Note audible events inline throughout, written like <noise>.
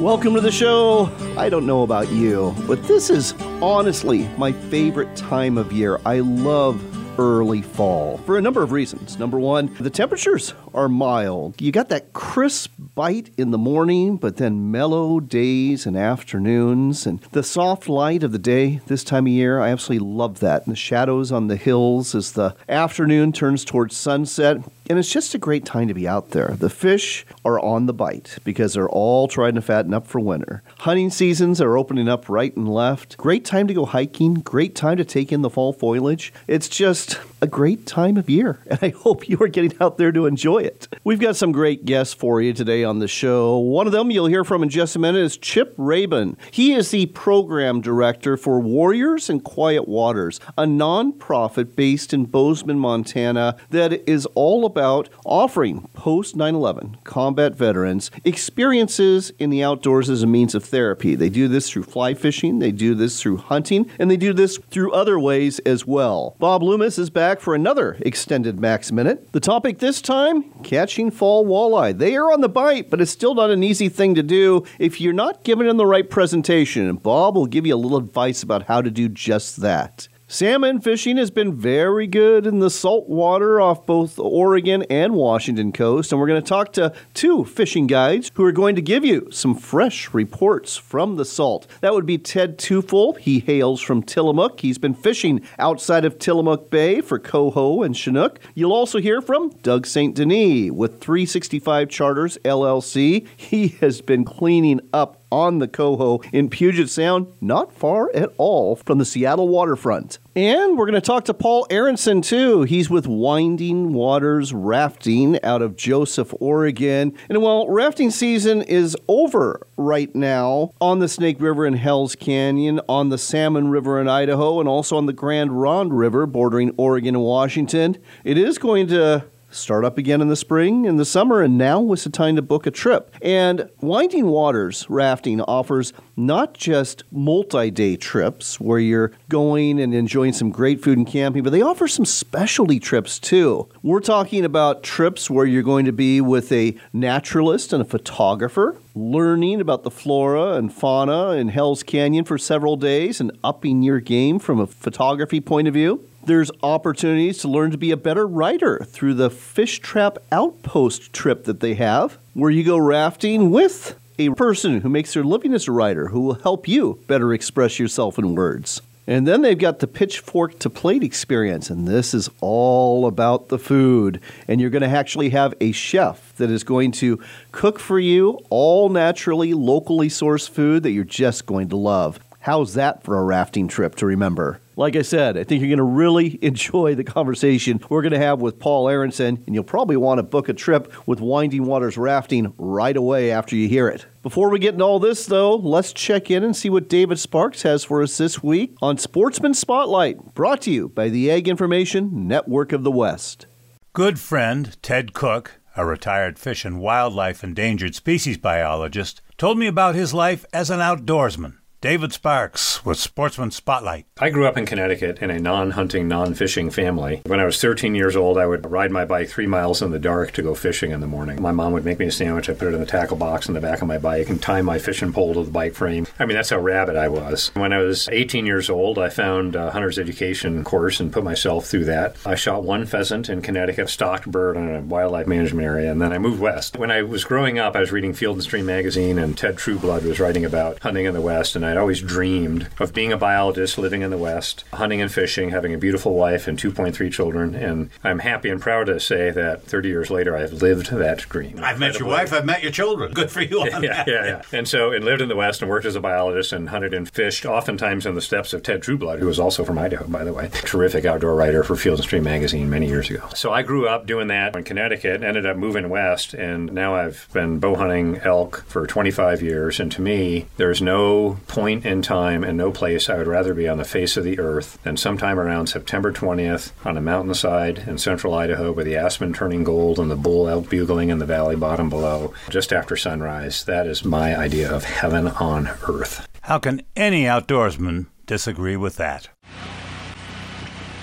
Welcome to the show. I don't know about you, but this is honestly my favorite time of year. I love early fall for a number of reasons. Number one, the temperatures are mild. You got that crisp bite in the morning, but then mellow days and afternoons, and the soft light of the day this time of year. I absolutely love that. And the shadows on the hills as the afternoon turns towards sunset. And it's just a great time to be out there. The fish are on the bite because they're all trying to fatten up for winter. Hunting seasons are opening up right and left. Great time to go hiking, great time to take in the fall foliage. It's just a great time of year, <laughs> and I hope you are getting out there to enjoy it. We've got some great guests for you today on the show. One of them you'll hear from in just a minute is Chip Raybon. He is the program director for Warriors and Quiet Waters, a nonprofit based in Bozeman, Montana, that is all about offering post 9 11 combat veterans experiences in the outdoors as a means of therapy. They do this through fly fishing, they do this through hunting, and they do this through other ways as well. Bob Loomis is back for another extended Mack's Minute. The topic this time catching fall walleye. They are on the bite, but it's still not an easy thing to do if you're not given them the right presentation. And Bob will give you a little advice about how to do just that. Salmon fishing has been very good in the salt water off both the Oregon and Washington coast, and we're going to talk to two fishing guides who are going to give you some fresh reports from the salt. That would be Ted Teufel. He hails from Tillamook. He's been fishing outside of Tillamook Bay for coho and chinook. You'll also hear from Doug St. Denis with 365 Charters LLC. He has been cleaning up on the Coho in Puget Sound, not far at all from the Seattle waterfront. And we're going to talk to Paul Arentsen too. He's with Winding Waters Rafting out of Joseph, Oregon. And while rafting season is over right now on the Snake River in Hells Canyon, on the Salmon River in Idaho, and also on the Grande Ronde River bordering Oregon and Washington, it is going to start up again in the spring and the summer, and now was the time to book a trip. And Winding Waters Rafting offers not just multi day trips where you're going and enjoying some great food and camping, but they offer some specialty trips too. We're talking about trips where you're going to be with a naturalist and a photographer. Learning about the flora and fauna in Hell's Canyon for several days and upping your game from a photography point of view. There's opportunities to learn to be a better writer through the Fish Trap Outpost trip that they have, where you go rafting with a person who makes their living as a writer who will help you better express yourself in words. And then they've got the pitchfork to plate experience, and this is all about the food. And you're going to actually have a chef that is going to cook for you all naturally, locally sourced food that you're just going to love. How's that for a rafting trip to remember? Like I said, I think you're going to really <laughs> enjoy the conversation we're going to have with Paul Arentsen, and you'll probably want to book a trip with Winding Waters Rafting right away after you hear it. Before we get into all this, though, let's check in and see what David Sparks has for us this week on Sportsman Spotlight, brought to you by the Ag Information Network of the West. Good friend Ted Cook, a retired fish and wildlife endangered species biologist, told me about his life as an outdoorsman. David Sparks with Sportsman Spotlight. I grew up in Connecticut in a non hunting, non fishing family. When I was 13 years old, I would ride my bike three miles in the dark to go fishing in the morning. My mom would make me a sandwich. I put it in the tackle box in the back of my bike and tie my fishing pole to the bike frame. I mean, that's how rabid I was. When I was 18 years old, I found a hunter's education course and put myself through that. I shot one pheasant in Connecticut, stocked bird in a wildlife management area, and then I moved west. When I was growing up, I was reading Field and Stream magazine, and Ted Trueblood was writing about hunting in the West, and I'd always dreamed of being a biologist living in the West, hunting and fishing, having a beautiful wife and 2.3 children. And I'm happy and proud to say that 30 years later, I've lived that dream. I've met your wife, I've met your children. Good for you. <laughs> yeah, yeah, yeah, yeah. And so, and lived in the West and worked as a biologist and hunted and fished, oftentimes in the steps of Ted Trueblood, who was also from Idaho, by the way. Terrific outdoor writer for Field and Stream magazine many years ago. So I grew up doing that in Connecticut, ended up moving west, and now I've been bow hunting elk for 25 years. And to me, there's no point point in time and no place I would rather be on the face of the earth than sometime around September 20th on a mountainside in central Idaho with the aspen turning gold and the bull elk bugling in the valley bottom below just after sunrise. That is my idea of heaven on earth. How can any outdoorsman disagree with that?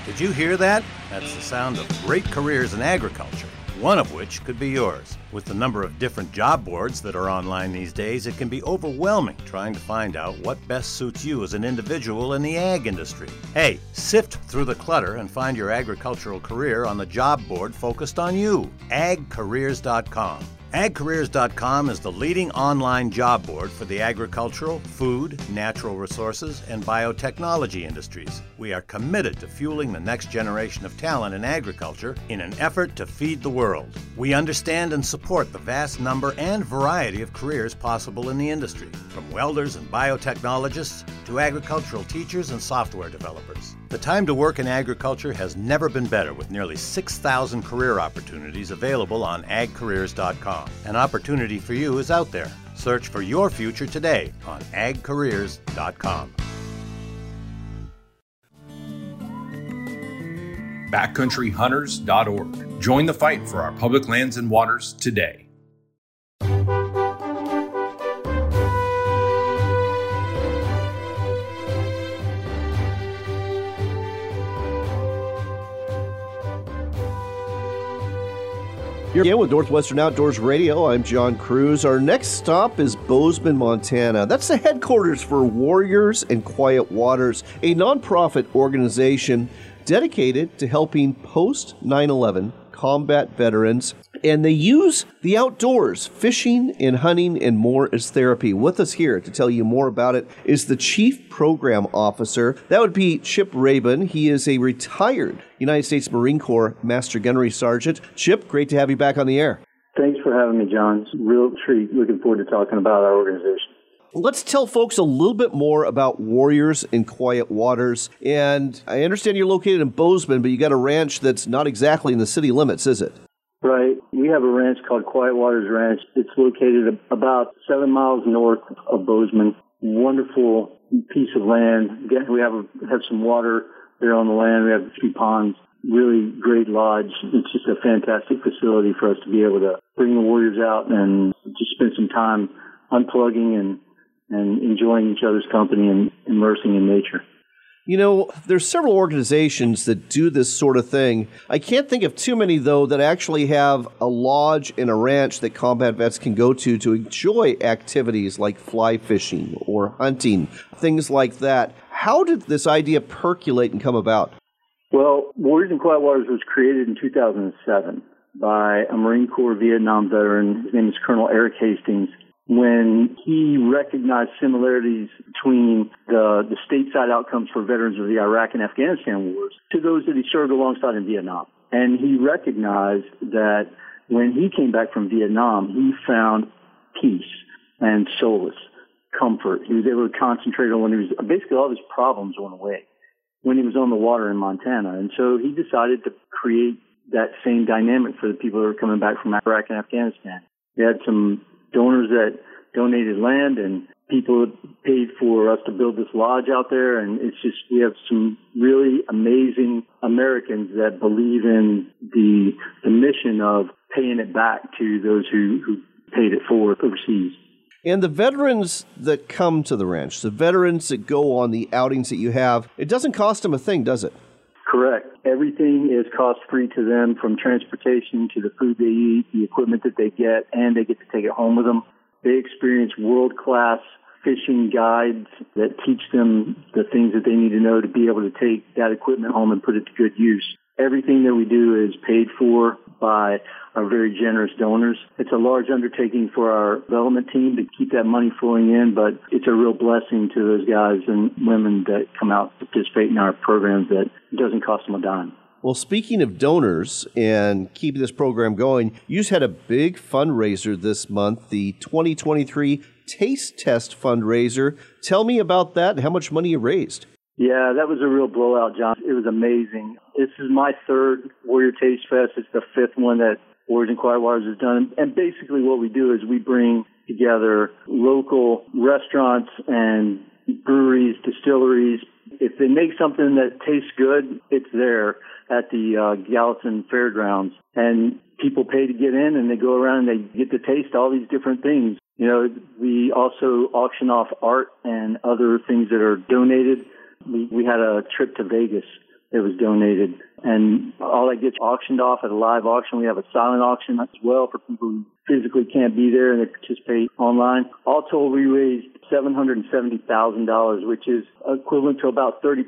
Did you hear that? That's the sound of great careers in agriculture one of which could be yours. With the number of different job boards that are online these days, it can be overwhelming trying to find out what best suits you as an individual in the ag industry. Hey, sift through the clutter and find your agricultural career on the job board focused on you agcareers.com. AgCareers.com is the leading online job board for the agricultural, food, natural resources, and biotechnology industries. We are committed to fueling the next generation of talent in agriculture in an effort to feed the world. We understand and support the vast number and variety of careers possible in the industry, from welders and biotechnologists to agricultural teachers and software developers. The time to work in agriculture has never been better with nearly 6,000 career opportunities available on agcareers.com. An opportunity for you is out there. Search for your future today on agcareers.com. Backcountryhunters.org. Join the fight for our public lands and waters today. Here again with Northwestern Outdoors Radio. I'm John Kruse. Our next stop is Bozeman, Montana. That's the headquarters for Warriors and Quiet Waters, a nonprofit organization dedicated to helping post 9 11 combat veterans, and they use the outdoors, fishing and hunting and more as therapy. With us here to tell you more about it is the Chief Program Officer. That would be Chip Raybon. He is a retired United States Marine Corps Master Gunnery Sergeant. Chip, great to have you back on the air. Thanks for having me, John. It's a real treat. Looking forward to talking about our organization. Let's tell folks a little bit more about Warriors in Quiet Waters. And I understand you're located in Bozeman, but you got a ranch that's not exactly in the city limits, is it? Right. We have a ranch called Quiet Waters Ranch. It's located about seven miles north of Bozeman. Wonderful piece of land. Again, we have a, have some water there on the land. We have a few ponds. Really great lodge. It's just a fantastic facility for us to be able to bring the warriors out and just spend some time unplugging and and enjoying each other's company and immersing in nature. You know, there's several organizations that do this sort of thing. I can't think of too many though that actually have a lodge and a ranch that combat vets can go to to enjoy activities like fly fishing or hunting, things like that. How did this idea percolate and come about? Well, Warriors in Quiet Waters was created in 2007 by a Marine Corps Vietnam veteran. His name is Colonel Eric Hastings when he recognized similarities between the, the stateside outcomes for veterans of the Iraq and Afghanistan wars to those that he served alongside in Vietnam. And he recognized that when he came back from Vietnam, he found peace and solace, comfort. He was able to concentrate on when he was basically all his problems went away when he was on the water in Montana. And so he decided to create that same dynamic for the people that were coming back from Iraq and Afghanistan. He had some donors that donated land and people paid for us to build this lodge out there and it's just we have some really amazing Americans that believe in the the mission of paying it back to those who, who paid it forward overseas. And the veterans that come to the ranch, the veterans that go on the outings that you have, it doesn't cost them a thing, does it? Everything is cost free to them from transportation to the food they eat, the equipment that they get, and they get to take it home with them. They experience world class fishing guides that teach them the things that they need to know to be able to take that equipment home and put it to good use. Everything that we do is paid for by our very generous donors. It's a large undertaking for our development team to keep that money flowing in, but it's a real blessing to those guys and women that come out to participate in our programs that doesn't cost them a dime. Well, speaking of donors and keeping this program going, you just had a big fundraiser this month, the 2023 Taste Fest fundraiser. Tell me about that and how much money you raised. Yeah, that was a real blowout, John. It was amazing. This is my third Warrior Taste Fest. It's the fifth one that Warriors and Quiet Waters has done. And basically what we do is we bring together local restaurants and breweries, distilleries. If they make something that tastes good, it's there at the uh, Gallatin Fairgrounds. And people pay to get in and they go around and they get to taste all these different things. You know, we also auction off art and other things that are donated. We, we had a trip to Vegas that was donated and all that gets auctioned off at a live auction. We have a silent auction as well for people who physically can't be there and they participate online. All told, we raised $770,000, which is equivalent to about 30%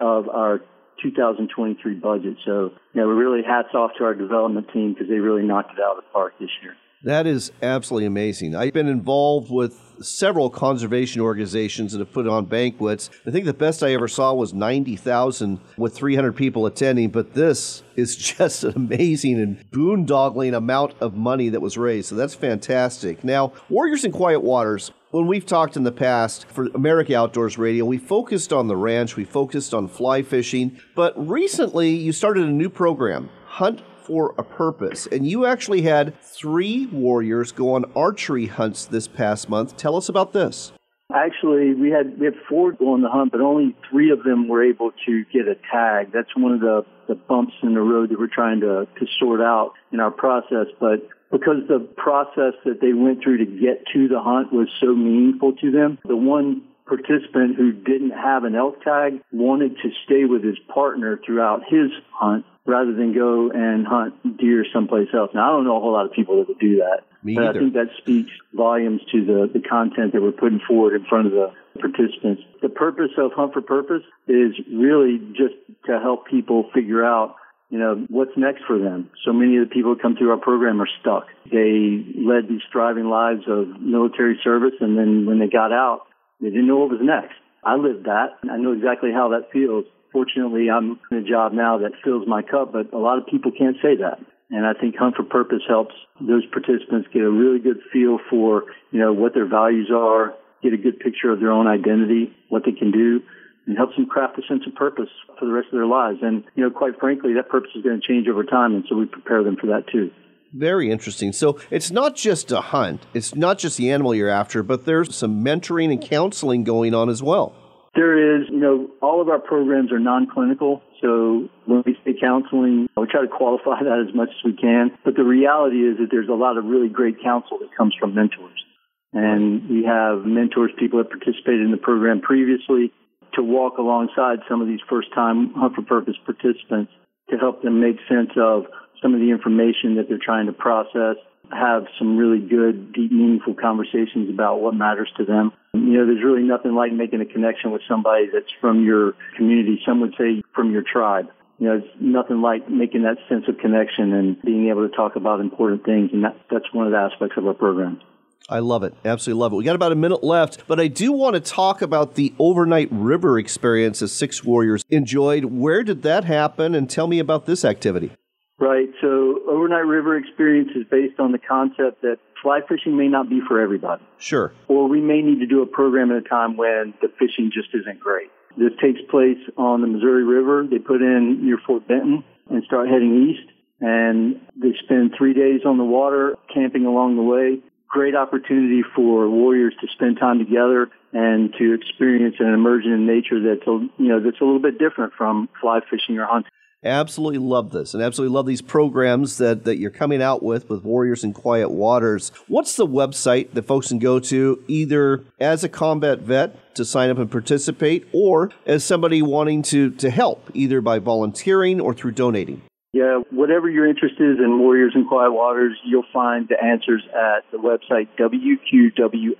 of our 2023 budget. So, you know, really hats off to our development team because they really knocked it out of the park this year. That is absolutely amazing. I've been involved with several conservation organizations that have put on banquets. I think the best I ever saw was 90,000 with 300 people attending, but this is <laughs> just an amazing and boondoggling amount of money that was raised. So that's fantastic. Now, Warriors in Quiet Waters, when we've talked in the past for America Outdoors Radio, we focused on the ranch, we focused on fly fishing, but recently you started a new program, Hunt for a purpose. And you actually had three warriors go on archery hunts this past month. Tell us about this. Actually, we had we had four go on the hunt, but only three of them were able to get a tag. That's one of the, the bumps in the road that we're trying to, to sort out in our process. But because the process that they went through to get to the hunt was so meaningful to them, the one participant who didn't have an elk tag wanted to stay with his partner throughout his hunt rather than go and hunt deer someplace else. Now, I don't know a whole lot of people that would do that. Me but either. I think that speaks volumes to the, the content that we're putting forward in front of the participants. The purpose of Hunt for Purpose is really just to help people figure out you know, what's next for them? So many of the people who come through our program are stuck. They led these thriving lives of military service, and then when they got out, they didn't know what was next. I lived that. I know exactly how that feels. Fortunately, I'm in a job now that fills my cup, but a lot of people can't say that. And I think Hunt for Purpose helps those participants get a really good feel for, you know, what their values are, get a good picture of their own identity, what they can do, and helps them craft a sense of purpose for the rest of their lives. And, you know, quite frankly, that purpose is going to change over time, and so we prepare them for that too. Very interesting. So it's not just a hunt, it's not just the animal you're after, but there's some mentoring and counseling going on as well. There is, you know, all of our programs are non-clinical. So when we say counseling, we try to qualify <laughs> that as much as we can. But the reality is that there's a lot of really great counsel that comes from mentors. And we have mentors, people that participated in the program previously to walk alongside some of these first time Hunt for Purpose participants to help them make sense of some of the information that they're trying to process, have some really good, deep, meaningful conversations about what matters to them. You know, there's really nothing like making a connection with somebody that's from your community. Some would say from your tribe. You know, it's nothing like making that sense of connection and being able to talk about important things. And that, that's one of the aspects of our program. I love it. Absolutely love it. We got about a minute left, but I do want to talk about the overnight river experience that Six Warriors enjoyed. Where did that happen? And tell me about this activity. Right. So, overnight river experience is based on the concept that fly fishing may not be for everybody. Sure. Or we may need to do a program at a time when the fishing just isn't great. This takes place on the Missouri River. They put in near Fort Benton and start heading east. And they spend three days on the water, camping along the way. Great opportunity for warriors to spend time together and to experience an immersion in nature that's a, you know that's a little bit different from fly fishing or hunting. Absolutely love this and absolutely love these programs that, that you're coming out with with Warriors in Quiet Waters. What's the website that folks can go to either as a combat vet to sign up and participate or as somebody wanting to, to help either by volunteering or through donating? Yeah, whatever your interest is in Warriors in Quiet Waters, you'll find the answers at the website wqwf.org.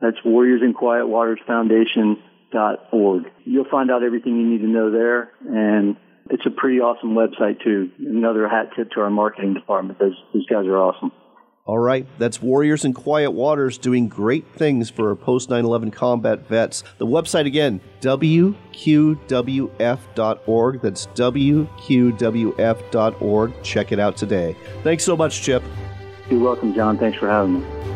That's Warriors in Quiet Waters Foundation org. You'll find out everything you need to know there, and it's a pretty awesome website too. Another hat tip to our marketing department. Those, those guys are awesome. All right, that's Warriors in Quiet Waters doing great things for our post 9 11 combat vets. The website again, wqwf.org. That's wqwf.org. Check it out today. Thanks so much, Chip. You're welcome, John. Thanks for having me.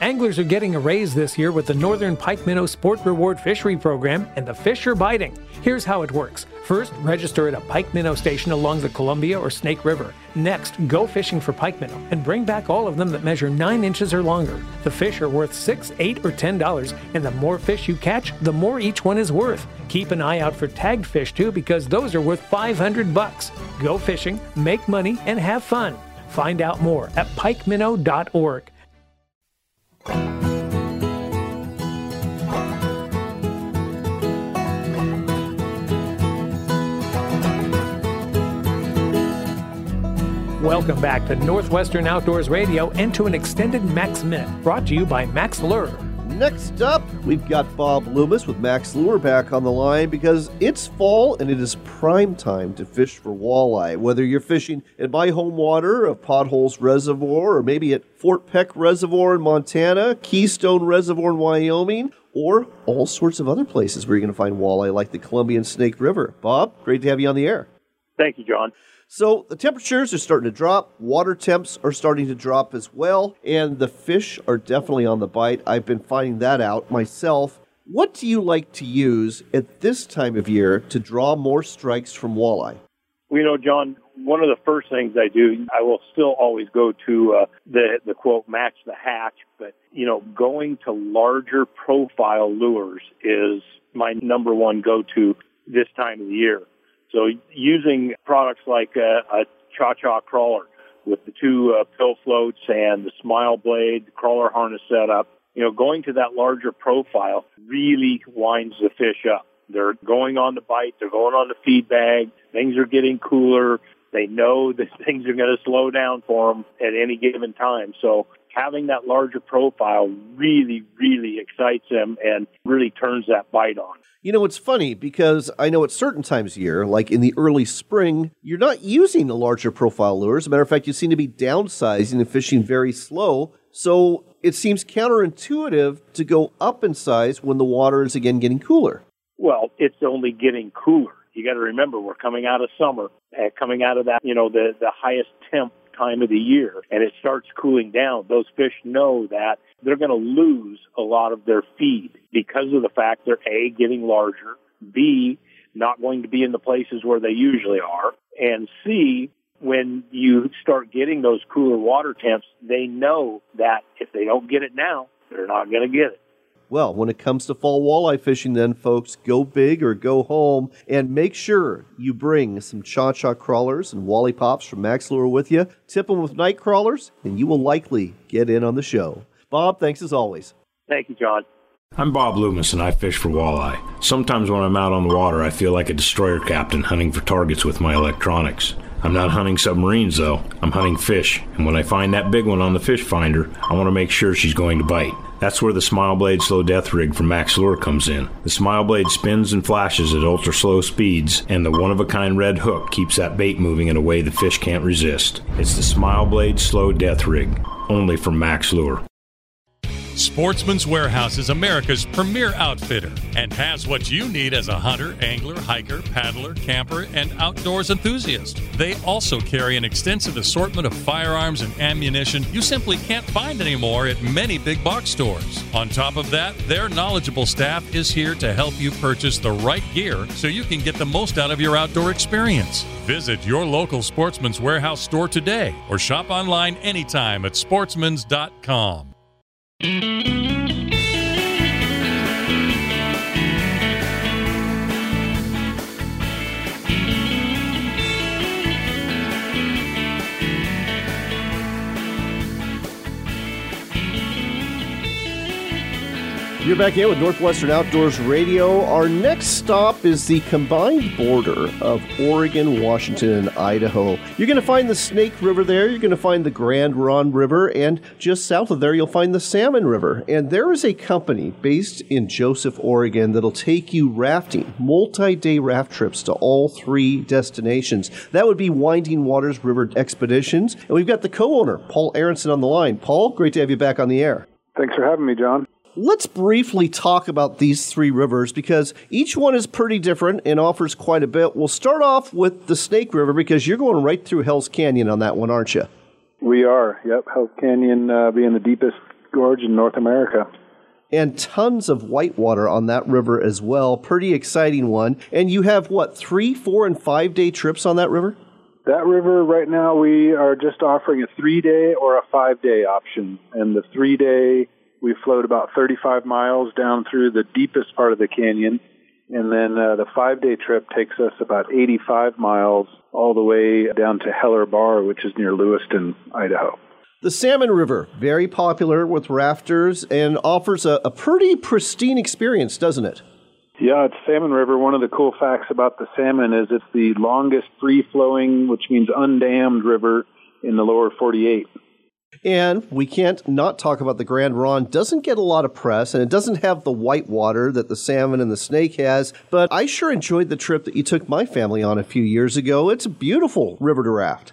Anglers are getting a raise this year with the Northern Pike Minnow Sport Reward Fishery Program, and the fish are biting. Here's how it works. First, register at a pike minnow station along the Columbia or Snake River. Next, go fishing for pike minnow and bring back all of them that measure 9 inches or longer. The fish are worth 6 8 or $10, and the more fish you catch, the more each one is worth. Keep an eye out for tagged fish too because those are worth 500 bucks. Go fishing, make money, and have fun. Find out more at pikeminnow.org. Welcome back to Northwestern Outdoors Radio and to an extended Mack's Minute brought to you by Mack's Lure. Next up, we've got Bob Loomis with Mack's Lure back on the line because it's fall and it is prime time to fish for walleye. Whether you're fishing at my home water of Potholes Reservoir or maybe at Fort Peck Reservoir in Montana, Keystone Reservoir in Wyoming, or all sorts of other places where you're going to find walleye like the Columbia Snake River. Bob, great to have you on the air. Thank you, John. So the temperatures are starting to drop, water temps are starting to drop as well, and the fish are definitely on the bite. I've been finding that out myself. What do you like to use at this time of year to draw more strikes from walleye? You know, John, one of the first things I do, I will still always go to uh, the the quote match the hatch, but you know, going to larger profile lures is my number one go to this time of the year. So using products like a, a cha-cha crawler with the two uh, pill floats and the smile blade, the crawler harness setup, you know, going to that larger profile really winds the fish up. They're going on the bite, they're going on the feed bag, things are getting cooler. They know <laughs> that things are going to slow down for them at any given time. So having that larger profile really, really excites them and really turns that bite on. You know, it's funny because I know at certain times of year, like in the early spring, you're not using the larger profile lures. As a matter of fact, you seem to be downsizing and fishing very slow. So it seems counterintuitive to go up in size when the water is again getting cooler. Well, it's only getting cooler. You got to remember, we're coming out of summer, uh, coming out of that, you know, the, the highest temp time of the year, and it starts cooling down. Those fish know that they're going to lose a lot of their feed because of the fact they're A, getting larger, B, not going to be in the places where they usually are, and C, when you start getting those cooler water temps, they know that if they don't get it now, they're not going to get it. Well, when it comes to fall walleye fishing, then, folks, go big or go home and make sure you bring some cha cha crawlers and wally pops from Mack's Lure with you. Tip them with night crawlers, and you will likely get in on the show. Bob, thanks as always. Thank you, John. I'm Bob Loomis and I fish for walleye. Sometimes when I'm out on the water, I feel like a destroyer captain hunting for targets with my electronics. I'm not hunting submarines though, I'm hunting fish, and when I find that big one on the fish finder, I want to make sure she's going to bite. That's where the Smile Blade Slow Death Rig from Mack's Lure comes in. The Smile Blade spins and flashes at ultra slow speeds, and the one of a kind red hook keeps that bait moving in a way the fish can't resist. It's the Smile Blade Slow Death Rig, only from Mack's Lure. Sportsman's Warehouse is America's premier outfitter and has what you need as a hunter, angler, hiker, paddler, camper, and outdoors enthusiast. They also carry an extensive assortment of firearms and ammunition you simply can't find anymore at many big box stores. On top of that, their knowledgeable staff is here to help you purchase the right gear so you can get the most out of your outdoor experience. Visit your local Sportsman's Warehouse store today or shop online anytime at sportsmans.com. Música You're back in with Northwestern Outdoors Radio. Our next stop is the combined border of Oregon, Washington, and Idaho. You're going to find the Snake River there. You're going to find the Grande Ronde River, and just south of there, you'll find the Salmon River. And there is a company based in Joseph, Oregon, that'll take you rafting, multi-day raft trips to all three destinations. That would be Winding Waters River Expeditions. And we've got the co-owner, Paul Arentsen, on the line. Paul, great to have you back on the air. Thanks for having me, John. Let's briefly talk about these three rivers because each one is pretty different and offers quite a bit. We'll start off with the Snake River because you're going right through Hell's Canyon on that one, aren't you? We are. Yep, Hell's Canyon uh, being the deepest gorge in North America. And tons of whitewater on that river as well. Pretty exciting one. And you have what, three, four, and five day trips on that river? That river, right now, we are just offering a three day or a five day option. And the three day we float about 35 miles down through the deepest part of the canyon. And then uh, the five day trip takes us about 85 miles all the way down to Heller Bar, which is near Lewiston, Idaho. The Salmon River, very popular with rafters and offers a, a pretty pristine experience, doesn't it? Yeah, it's Salmon River. One of the cool facts about the salmon is it's the longest free flowing, which means undammed river in the lower 48. And we can't not talk about the Grande Ronde. Doesn't get a lot of press, and it doesn't have the white water that the salmon and the snake has. But I sure enjoyed the trip that you took my family on a few years ago. It's a beautiful river to raft.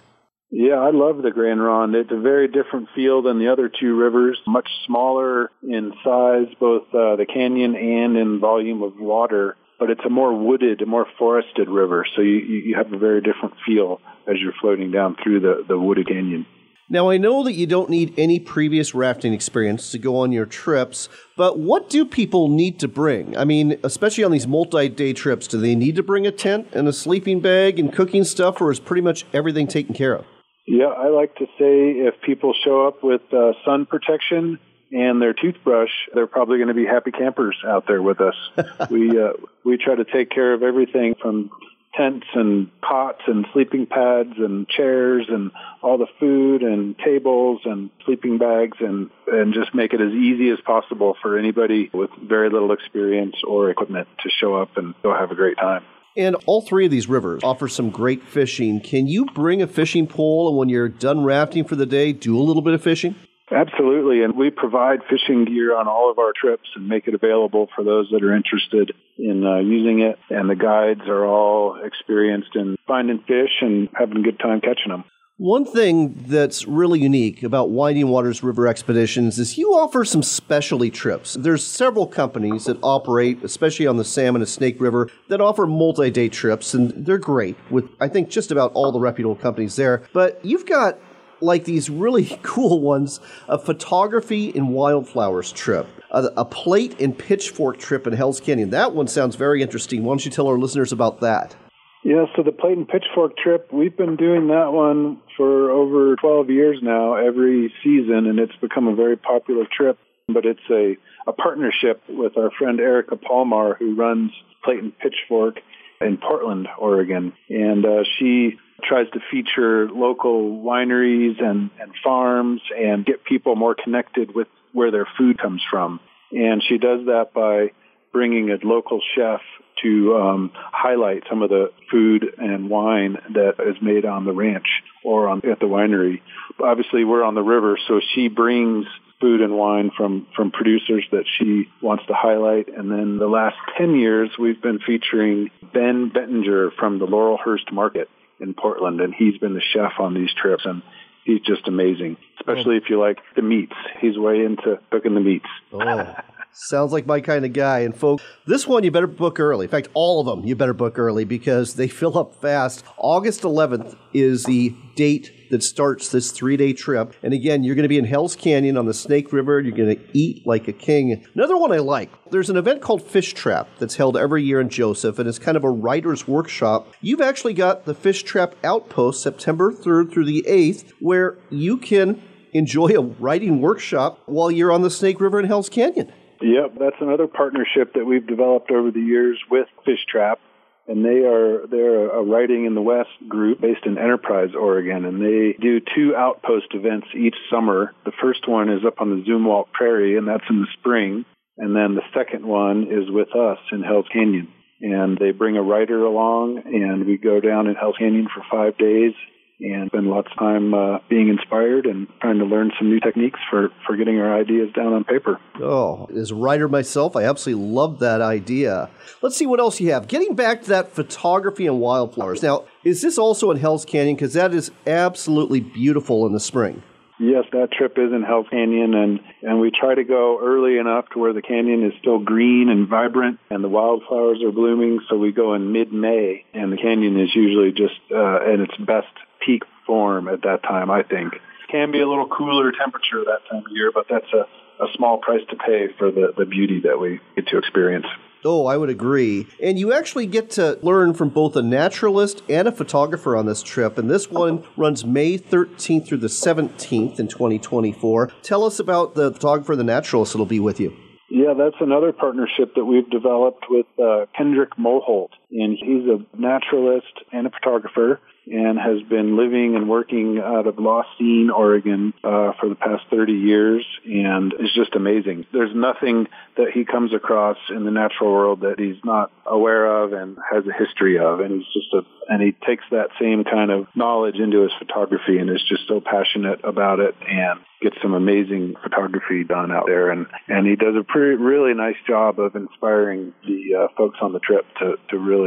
Yeah, I love the Grande Ronde. It's a very different feel than the other two rivers. Much smaller in size, both uh, the canyon and in volume of water. But it's a more wooded, a more forested river, so you, you have a very different feel as you're floating down through the, the wooded canyon. Now, I know that you don't need any previous rafting experience to go on your trips, but what do people need to bring? I mean, especially on these multi day trips, do they need to bring a tent and a sleeping bag and cooking stuff, or is pretty much everything taken care of? Yeah, I like to say if people show up with uh, sun protection and their toothbrush, they're probably going to be happy campers out there with us. <laughs> we uh, we try to take care of everything from tents and cots and sleeping pads and chairs and all the food and tables and sleeping bags and and just make it as easy as possible for anybody with very little experience or equipment to show up and go have a great time. And all three of these rivers offer some great fishing. Can you bring a fishing pole and when you're done rafting for the day, do a little bit of fishing? Absolutely. And we provide fishing gear on all of our trips and make it available for those that are interested in uh, using it. And the guides are all experienced in finding fish and having a good time catching them. One thing that's really unique about Winding Waters River Expeditions is you offer some specialty trips. There's several companies that operate, especially on the Salmon and Snake River, that offer multi-day trips, and they're great with, I think, just about all the reputable companies there. But you've got like these really <laughs> cool ones a photography in wildflowers trip, a, a, plate and pitchfork trip in Hell's Canyon. That one sounds very interesting. Why don't you tell our listeners about that? Yeah, so the plate and pitchfork trip, we've been doing that one for over 12 years now, every season, and it's become a very popular trip. But it's a, a partnership with our friend Erika Polmar, who runs Plate and Pitchfork in Portland, Oregon. And uh, she tries to feature local wineries and, and farms and get people more connected with where their food comes from. And she does that by bringing a local chef to um, highlight some of the food and wine that is made on the ranch or on, at the winery. Obviously, we're on the river, so she brings food and wine from from producers that she wants to highlight. And then the last ten years, we've been featuring Ben Bettinger from the Laurelhurst Market in Portland, and he's been the chef on these trips, and he's just amazing. Especially if you like the meats, he's way into cooking the meats. Oh. Sounds like my kind of guy. And folks, this one you better book early. In fact, all of them you better book early because they <laughs> fill up fast. August 11th is the date that starts this three day trip. And again, you're going to be in Hell's Canyon on the Snake River. You're going to eat like a king. Another one I like there's an event called Fish Trap that's held every year in Joseph, and it's kind of a writer's workshop. You've actually got the Fish Trap Outpost September 3rd through the 8th, where you can enjoy a writing workshop while you're on the Snake River in Hell's Canyon. Yep, that's another partnership that we've developed over the years with Fish Trap. And they are they're a writing in the West group based in Enterprise, Oregon, and they do two outpost events each summer. The first one is up on the Zumwalt Prairie, and that's in the spring. And then the second one is with us in Hell's Canyon. And they bring a writer along, and we go down in Hell's Canyon for five days and spend lots of time uh, being inspired and trying to learn some new techniques for, for getting our ideas down on paper. Oh, as a writer myself, I absolutely love that idea. Let's see what else you have. Getting back to that photography and wildflowers. Now, is this also in Hell's Canyon? Because that is absolutely beautiful in the spring. Yes, that trip is in Hell's Canyon, and and we try to go early enough to where the canyon is still green and vibrant, and the wildflowers are blooming. So we go in mid-May, and the canyon is usually just uh, at its best peak form at that time. I think can be a little cooler temperature that time of year, but that's a a small price to pay for the the beauty that we get to experience. Oh, I would agree. And you actually get to learn from both a naturalist and a photographer on this trip. And this one runs May 13th through the 17th in 2024. Tell us about the photographer and the naturalist that'll be with you. Yeah, that's another partnership that we've developed with uh, Kendrick Moholt. And he's a naturalist and a photographer and has been living and working out of Lostine, Oregon, uh, for the past 30 years, and is just amazing. There's nothing that he comes across in the natural world that he's not aware of and has a history of, and he's just a and he takes that same kind of knowledge into his photography and is just so passionate about it and gets some amazing photography done out there and and he does a pretty really nice job of inspiring the uh, folks on the trip to to really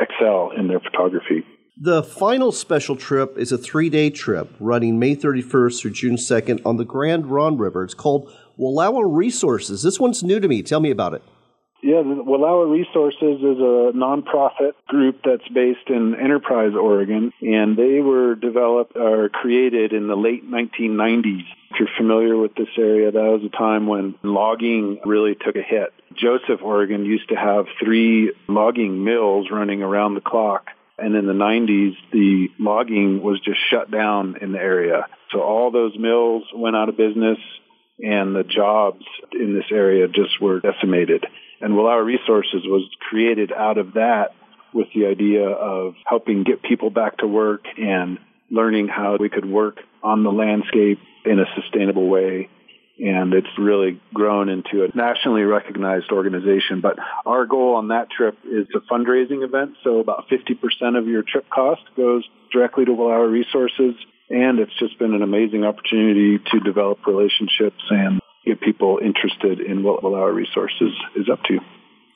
excel in their photography. The final special trip is a three day trip running May 31st through June 2nd on the Grande Ronde River. It's called Wallowa Resources. This one's new to me. Tell me about it. Yeah, the Wallowa Resources is a nonprofit group that's based in Enterprise, Oregon, and they were developed or created in the late 1990s. If you're familiar with this area, that was a time when logging really took a hit. Joseph, Oregon used to have three logging mills running around the clock and in the 90s, the logging was just shut down in the area. So all those mills went out of business and the jobs in this area just were decimated. And Wallowa Resources was created out of that with the idea of helping get people back to work and learning how we could work on the landscape in a sustainable way. And it's really grown into a nationally recognized organization. But our goal on that trip is a fundraising event, so about 50% of your trip cost goes directly to Wallowa Resources, and it's just been an amazing opportunity to develop relationships and get people interested in what Wallowa Resources is up to.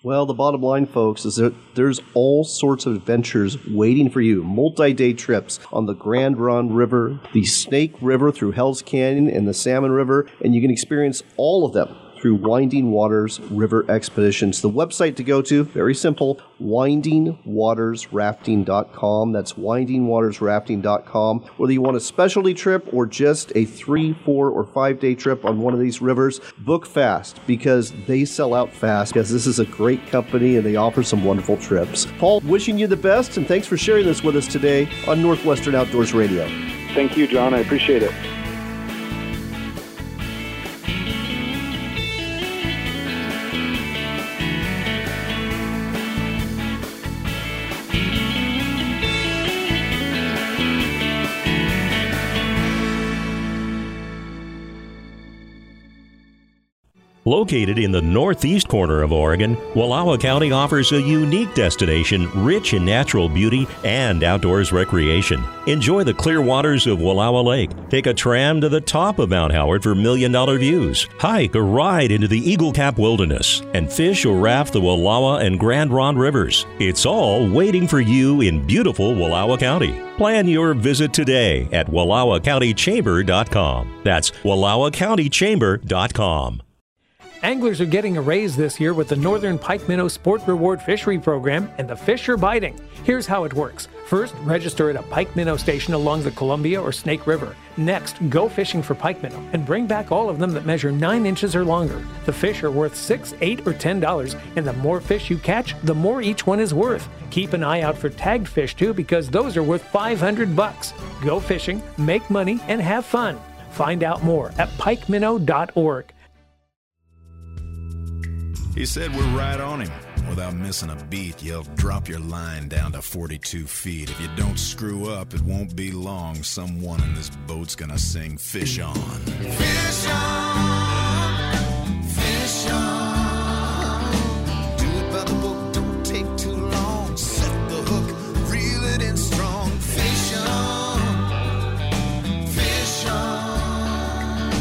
Well, the bottom line, folks, is that there's all sorts of adventures waiting for you. Multi day trips on the Grande Ronde River, the Snake River through Hell's Canyon, and the Salmon River, and you can experience all of them through Winding Waters River Expeditions. The website to go to, very simple, windingwatersrafting.com. That's windingwatersrafting.com. Whether you want a specialty trip or just a three, four, or five day trip on one of these rivers, book fast because they sell out fast because this is a great company and they offer some wonderful trips. Paul, wishing you the best and thanks for sharing this with us today on Northwestern Outdoors Radio. Thank you, John. I appreciate it. Located in the northeast corner of Oregon, Wallowa County offers a unique destination rich in natural beauty and outdoors recreation. Enjoy the clear waters of Wallowa Lake. Take a tram to the top of Mount Howard for million dollar views. Hike or ride into the Eagle Cap Wilderness and fish or raft the Wallowa and Grande Ronde rivers. It's all waiting for you in beautiful Wallowa County. Plan your visit today at WallowaCountyChamber.com. That's WallowaCountyChamber.com. Anglers are getting a raise this year with the Northern Pike Minnow Sport Reward Fishery Program, and the fish are biting. Here's how it works. First, register at a pike minnow station along the Columbia or Snake River. Next, go fishing for pike minnow and bring back all of them that measure 9 inches or longer. The fish are worth 6 8 or $10, and the more fish you catch, the more each one is worth. Keep an eye out for tagged fish too because those are worth 500 bucks. Go fishing, make money, and have fun. Find out more at pikeminnow.org. He said we're right on him. Without missing a beat, You'll Drop your line down to 42 feet. If you don't screw up, it won't be long. Someone in this boat's gonna sing Fish On. Fish On! Fish On! Do it by the book, don't take too long. Set the hook, reel it in strong. Fish On! Fish On!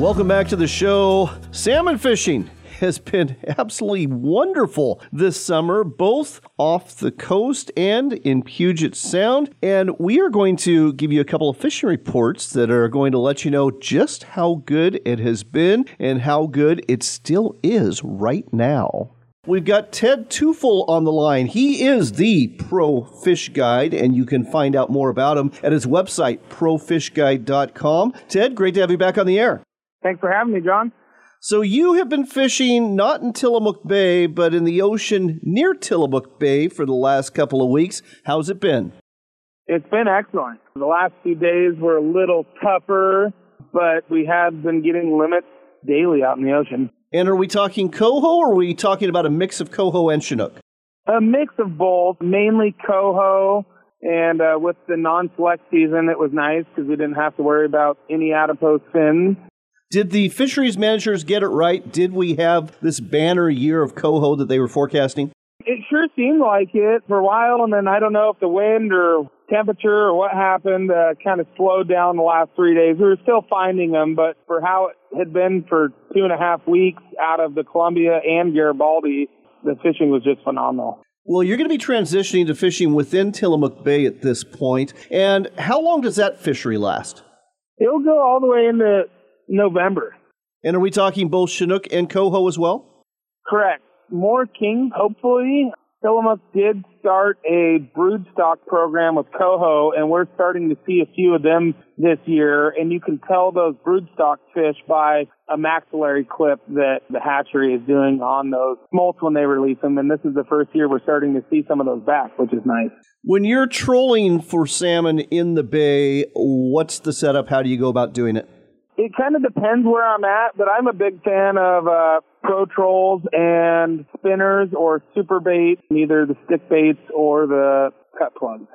Welcome back to the show. Salmon fishing has been absolutely wonderful this summer, both off the coast and in Puget Sound. And we are going to give you a couple of fishing reports that are going to let you know just how good it has been and how good it still is right now. We've got Ted Teufel on the line. He is the Pro Fish Guide, and you can find out more about him at his website, profishguide.com. Ted, great to have you back on the air. Thanks for having me, John. So you have been fishing not in Tillamook Bay, but in the ocean near Tillamook Bay for the last couple of weeks. How's it been? It's been excellent. The last few days were a little tougher, but we have been getting limits daily out in the ocean. And are we talking coho or are we talking about a mix of coho and chinook? A mix of both, mainly coho. And uh, with the non-select season, it was nice because we didn't have to worry about any adipose fins. Did the fisheries managers get it right? Did we have this banner year of coho that they were forecasting? It sure seemed like it for a while, and then I don't know if the wind or temperature or what happened uh, kind of slowed down the last three days. We were still finding them, but for how it had been for two and a half weeks out of the Columbia and Garibaldi, the fishing was just phenomenal. Well, you're going to be transitioning to fishing within Tillamook Bay at this point. And how long does that fishery last? It'll go all the way into November. And are we talking both Chinook and Coho as well? Correct. More king, hopefully. Tillamook did start a brood stock program with coho, and we're starting to see a few of them this year. And you can tell those brood stock fish by a maxillary clip that the hatchery is doing on those smolts when they release them. And this is the first year we're starting to see some of those back, which is nice. When you're trolling for salmon in the bay, what's the setup? How do you go about doing it? It kind of depends where I'm at, but I'm a big fan of uh, pro trolls and spinners or super bait, either the stick baits or the cut plugs.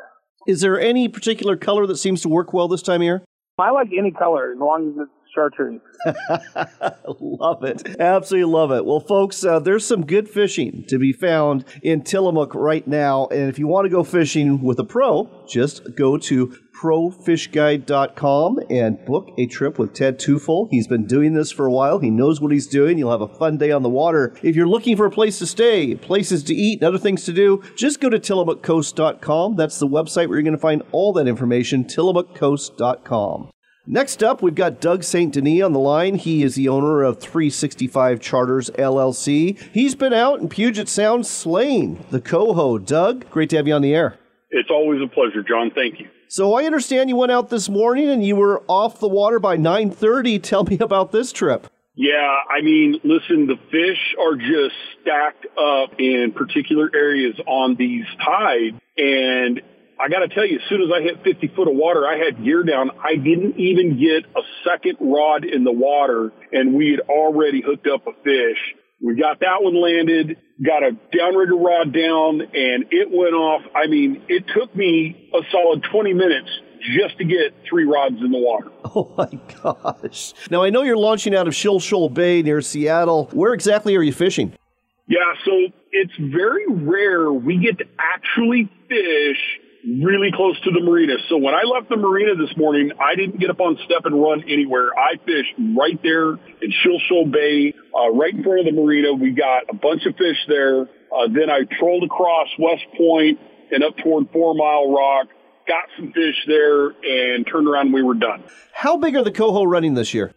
Is there any particular color that seems to work well this time of year? I like any color as long as it's chartreuse. <laughs> love it. Absolutely love it. Well, folks, uh, there's some good fishing to be found in Tillamook right now. And if you want to go fishing with a pro, just go to profishguide.com and book a trip with Ted Teufel. He's been doing this for a while. He knows what he's doing. You'll have a fun day on the water. If you're looking for a place to stay, places to eat, and other things to do, just go to tillamookcoast.com. That's the website where you're going to find all that information, tillamookcoast.com. Next up, we've got Doug St. Denis on the line. He is the owner of 365 Charters LLC. He's been out in Puget Sound slaying the coho. Doug, great to have you on the air. It's always a pleasure, John. Thank you. So I understand you went out this morning and you were off the water by 9:30. <laughs> Tell me about this trip. Yeah, I mean, listen, the fish are just stacked up in particular areas on these tides and I got to tell you, as soon as I hit 50 foot of water, I had gear down. I didn't even get a second rod in the water, and we had already hooked up a fish. We got that one landed, got a downrigger rod down, and it went off. I mean, it took me a solid 20 minutes just to get three rods in the water. <laughs> Oh my gosh. Now, I know you're launching out of Shilshole Bay near Seattle. Where exactly are you fishing? Yeah, so it's very rare we get to actually fish really close to the marina. So when I left the marina this morning, I didn't get up on step and run anywhere. I fished right there in Shill Bay, uh, right in front of the marina. We got a bunch of fish there. Uh, then I trolled across West Point and up toward Four Mile Rock, got some fish there, and turned around and we were done. How big are the coho running this year?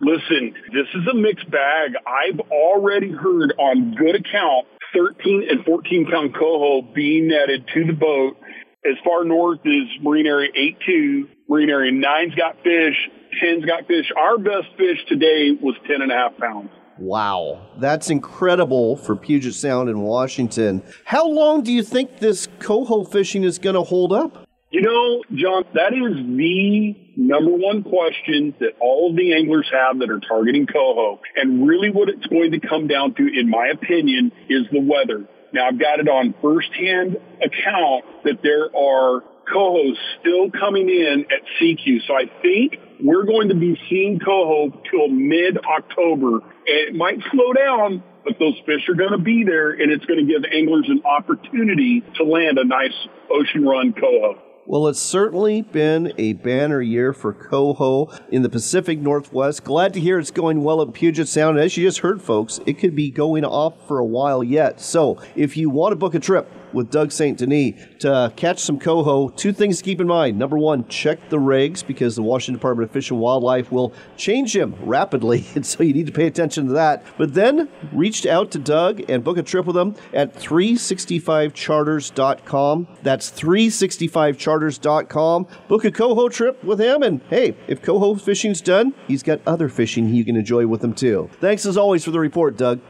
Listen, this is a mixed bag. I've already heard on good account 13 and 14 pound coho being netted to the boat as far north as Marine Area 8-2. Marine Area 9's got fish. 10's got fish. Our best fish today was 10 and a half pounds. Wow, that's incredible for Puget Sound in Washington. How long do you think this coho fishing is going to hold up? You know, John, that is the number one question that all of the anglers have that are targeting coho. And really what it's going to come down to, in my opinion, is the weather. Now I've got it on firsthand account that there are cohos still coming in at Sekiu. So I think we're going to be seeing coho till mid-October. And it might slow down, but those fish are going to be there and it's going to give anglers an opportunity to land a nice ocean run coho. Well, it's certainly been a banner year for coho in the Pacific Northwest. Glad to hear it's going well at Puget Sound. As you just heard, folks, it could be going off for a while yet. So if you want to book a trip, with Doug St. Denis to uh, catch some coho. Two things to keep in mind. Number one, check the regs because the Washington Department of Fish and Wildlife will change them rapidly, <laughs> and so you need to pay attention to that. But then reach out to Doug and book a trip with him at 365charters.com. That's 365charters.com. Book a coho trip with him, and hey, if coho fishing's done, he's got other fishing you can enjoy with him too. Thanks as always for the report, Doug.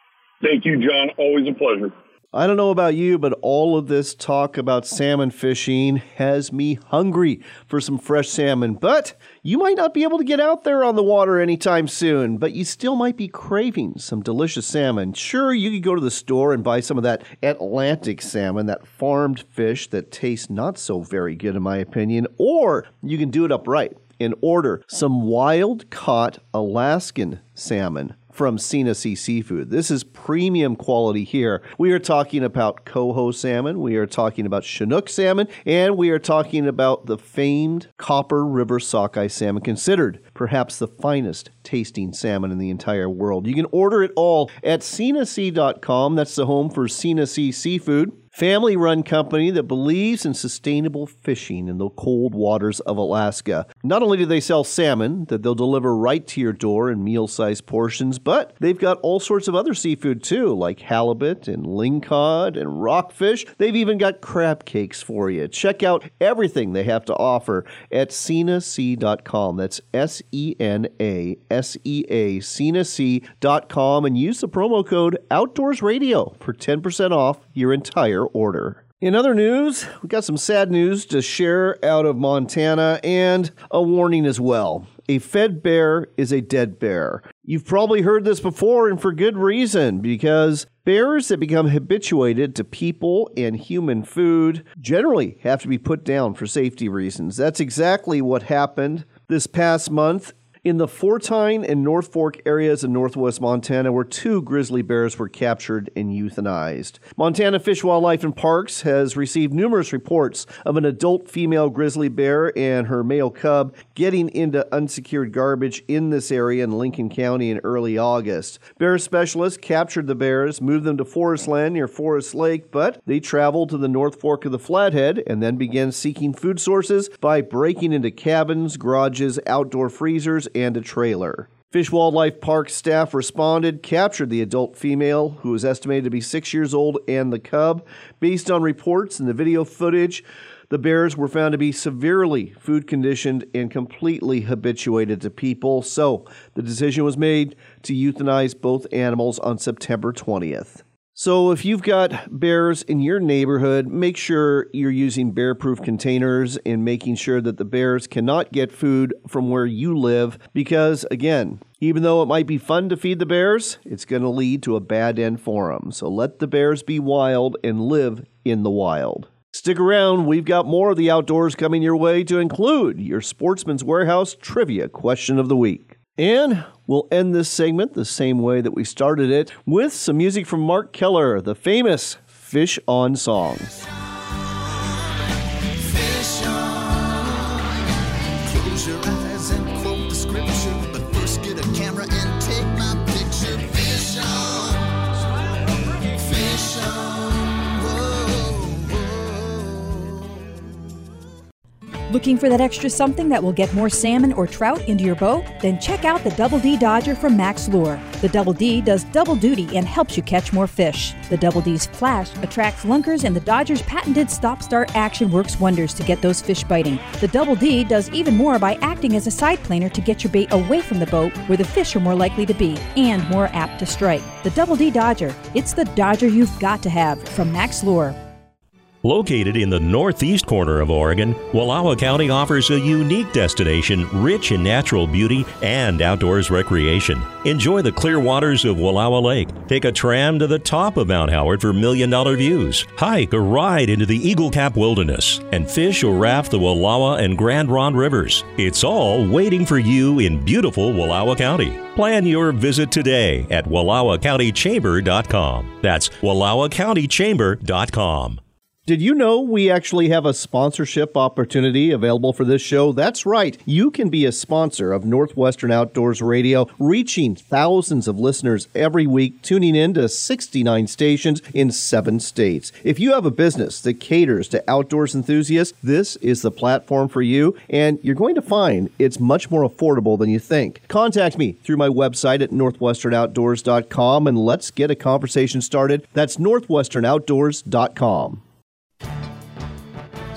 Thank you, John. Always a pleasure. I don't know about you, but all of this talk about salmon fishing has me hungry for some fresh salmon. But you might not be able to get out there on the water anytime soon, but you still might be craving some delicious salmon. Sure, you could go to the store and buy some of that Atlantic salmon, that farmed fish that tastes not so very good, in my opinion, or you can do it upright and order some wild caught Alaskan salmon from Sea Seafood. This is premium quality here. We are talking about coho salmon, we are talking about Chinook salmon, and we are talking about the famed Copper River sockeye salmon, considered perhaps the finest tasting salmon in the entire world. You can order it all at senasea.com. That's the home for Sena Sea Seafood family run company that believes in sustainable fishing in the cold waters of Alaska. Not only do they sell salmon that they'll deliver right to your door in meal sized portions, but they've got all sorts of other seafood too, like halibut and lingcod and rockfish. They've even got crab cakes for you. Check out everything they have to offer at senasea.com. That's S E N A S E A, senasea.com, and use the promo code Outdoors Radio for 10% off your entire order. In other news, we got some sad news to share out of Montana and a warning as well. A fed bear is a dead bear. You've probably heard this before, and for good reason, because bears that become habituated to people and human food generally have to be put down for safety reasons. That's exactly what happened this past month in the Fortine and North Fork areas of northwest Montana, where two grizzly bears were captured and euthanized. Montana Fish, Wildlife, and Parks has received numerous reports of an adult female grizzly bear and her male cub getting into unsecured garbage in this area in Lincoln County in early August. Bear specialists captured the bears, moved them to forest land near Forest Lake, but they traveled to the North Fork of the Flathead and then began seeking food sources by breaking into cabins, garages, outdoor freezers, and a trailer. Fish Wildlife Park staff responded, captured the adult female, who was estimated to be six years old, and the cub. Based on reports and the video footage, the bears were found to be severely food conditioned and completely habituated to people, so the decision was made to euthanize both animals on September 20th. So, if you've got bears in your neighborhood, make sure you're using bear proof containers and making sure that the bears cannot get food from where you live because, again, even though it might be fun to feed the bears, it's going to lead to a bad end for them. So, let the bears be wild and live in the wild. Stick around, we've got more of the outdoors coming your way to include your Sportsman's Warehouse trivia question of the week. And we'll end this segment the same way that we started it with some music from Mark Keller, the famous Fish On song. Looking for that extra something that will get more salmon or trout into your boat? Then check out the Double D Dodger from Mack's Lure. The Double D does double duty and helps you catch more fish. The Double D's flash attracts lunkers, and the Dodger's patented stop start action works wonders to get those fish biting. The Double D does even more by acting as a side planer to get your bait away from the boat where the fish are more likely to be and more apt to strike. The Double D Dodger. It's the Dodger you've got to have from Mack's Lure. Located in the northeast corner of Oregon, Wallowa County offers a unique destination rich in natural beauty and outdoors recreation. Enjoy the clear waters of Wallowa Lake. Take a tram to the top of Mount Howard for million dollar views. Hike or ride into the Eagle Cap Wilderness and fish or raft the Wallowa and Grande Ronde rivers. It's all waiting for you in beautiful Wallowa County. Plan your visit today at WallowaCountyChamber.com. That's WallowaCountyChamber.com. Did you know we actually have a sponsorship opportunity available for this show? That's right. You can be a sponsor of Northwestern Outdoors Radio, reaching thousands of listeners every week, tuning in to 69 stations in seven states. If you have a business that caters to outdoors enthusiasts, this is the platform for you, and you're going to find it's much more affordable than you think. Contact me through my website at northwesternoutdoors.com and let's get a conversation started. That's northwesternoutdoors.com.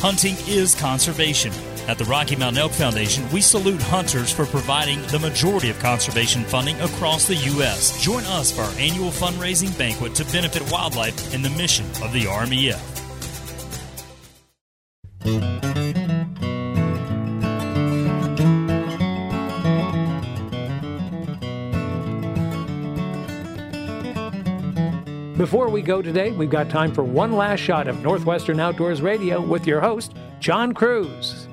Hunting is conservation. At the Rocky Mountain Elk Foundation, we salute hunters for providing the majority of conservation funding across the U.S. Join us for our annual fundraising banquet to benefit wildlife and the mission of the RMEF. Before we go today, we've got time for one last shot of Northwestern Outdoors Radio with your host, John Kruse.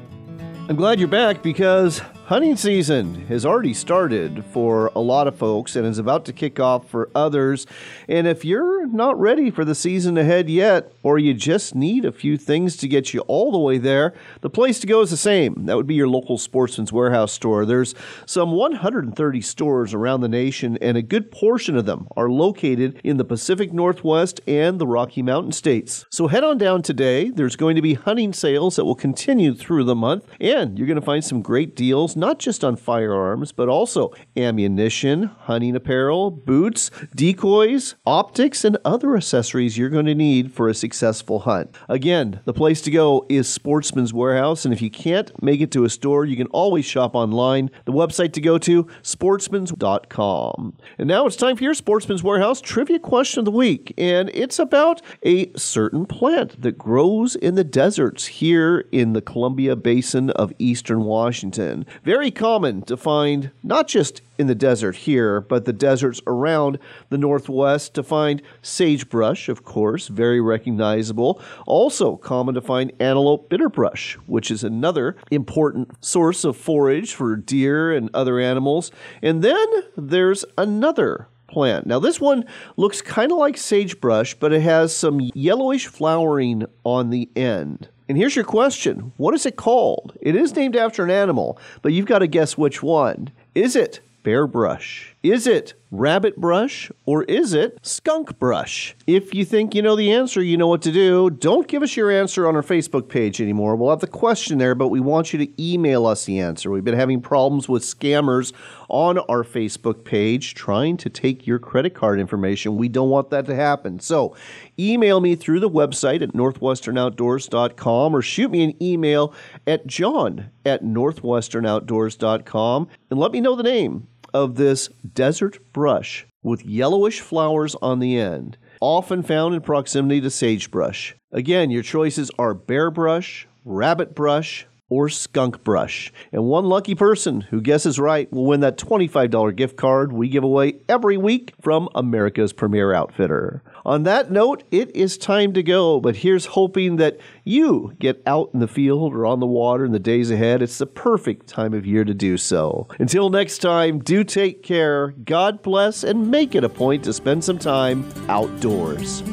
I'm glad you're back because hunting season has already started for a lot of folks and is about to kick off for others. And if you're not ready for the season ahead yet, or you just need a few things to get you all the way there, the place to go is the same. That would be your local Sportsman's Warehouse store. There's some 130 stores around the nation, and a good portion of them are located in the Pacific Northwest and the Rocky Mountain states. So head on down today. There's going to be hunting sales that will continue through the month, and you're going to find some great deals, not just on firearms, but also ammunition, hunting apparel, boots, decoys, optics, and other accessories you're going to need for a successful hunt. Again, the place to go is Sportsman's Warehouse, and if you can't make it to a store, you can always shop online. The website to go to, sportsmans.com. And now it's time for your Sportsman's Warehouse trivia question of the week, and it's about a certain plant that grows in the deserts here in the Columbia Basin of eastern Washington. Very common to find not just in the desert here, but the deserts around the Northwest to find sagebrush, of course, very recognizable. Also common to find antelope bitterbrush, which is another important source of forage for deer and other animals. And then there's another plant. Now, this one looks kind of like sagebrush, but it has some yellowish flowering on the end. And here's your question What is it called? It is named after an animal, but you've got to guess which one. Is it bear brush? Is it rabbit brush? Or is it skunk brush? If you think you know the answer, you know what to do. Don't give us your answer on our Facebook page anymore. We'll have the question there, but we want you to email us the answer. We've been having problems with scammers on our Facebook page trying to take your credit card information. We don't want that to happen. So email me through the website at northwesternoutdoors.com or shoot me an email at john at northwesternoutdoors.com and let me know the name of this desert brush with yellowish flowers on the end, often found in proximity to sagebrush. Again, your choices are bear brush, rabbit brush, or skunk brush. And one lucky person who guesses right will win that $25 gift card we give away every week from America's Premier Outfitter. On that note, it is time to go, but here's hoping that you get out in the field or on the water in the days ahead. It's the perfect time of year to do so. Until next time, do take care, God bless, and make it a point to spend some time outdoors.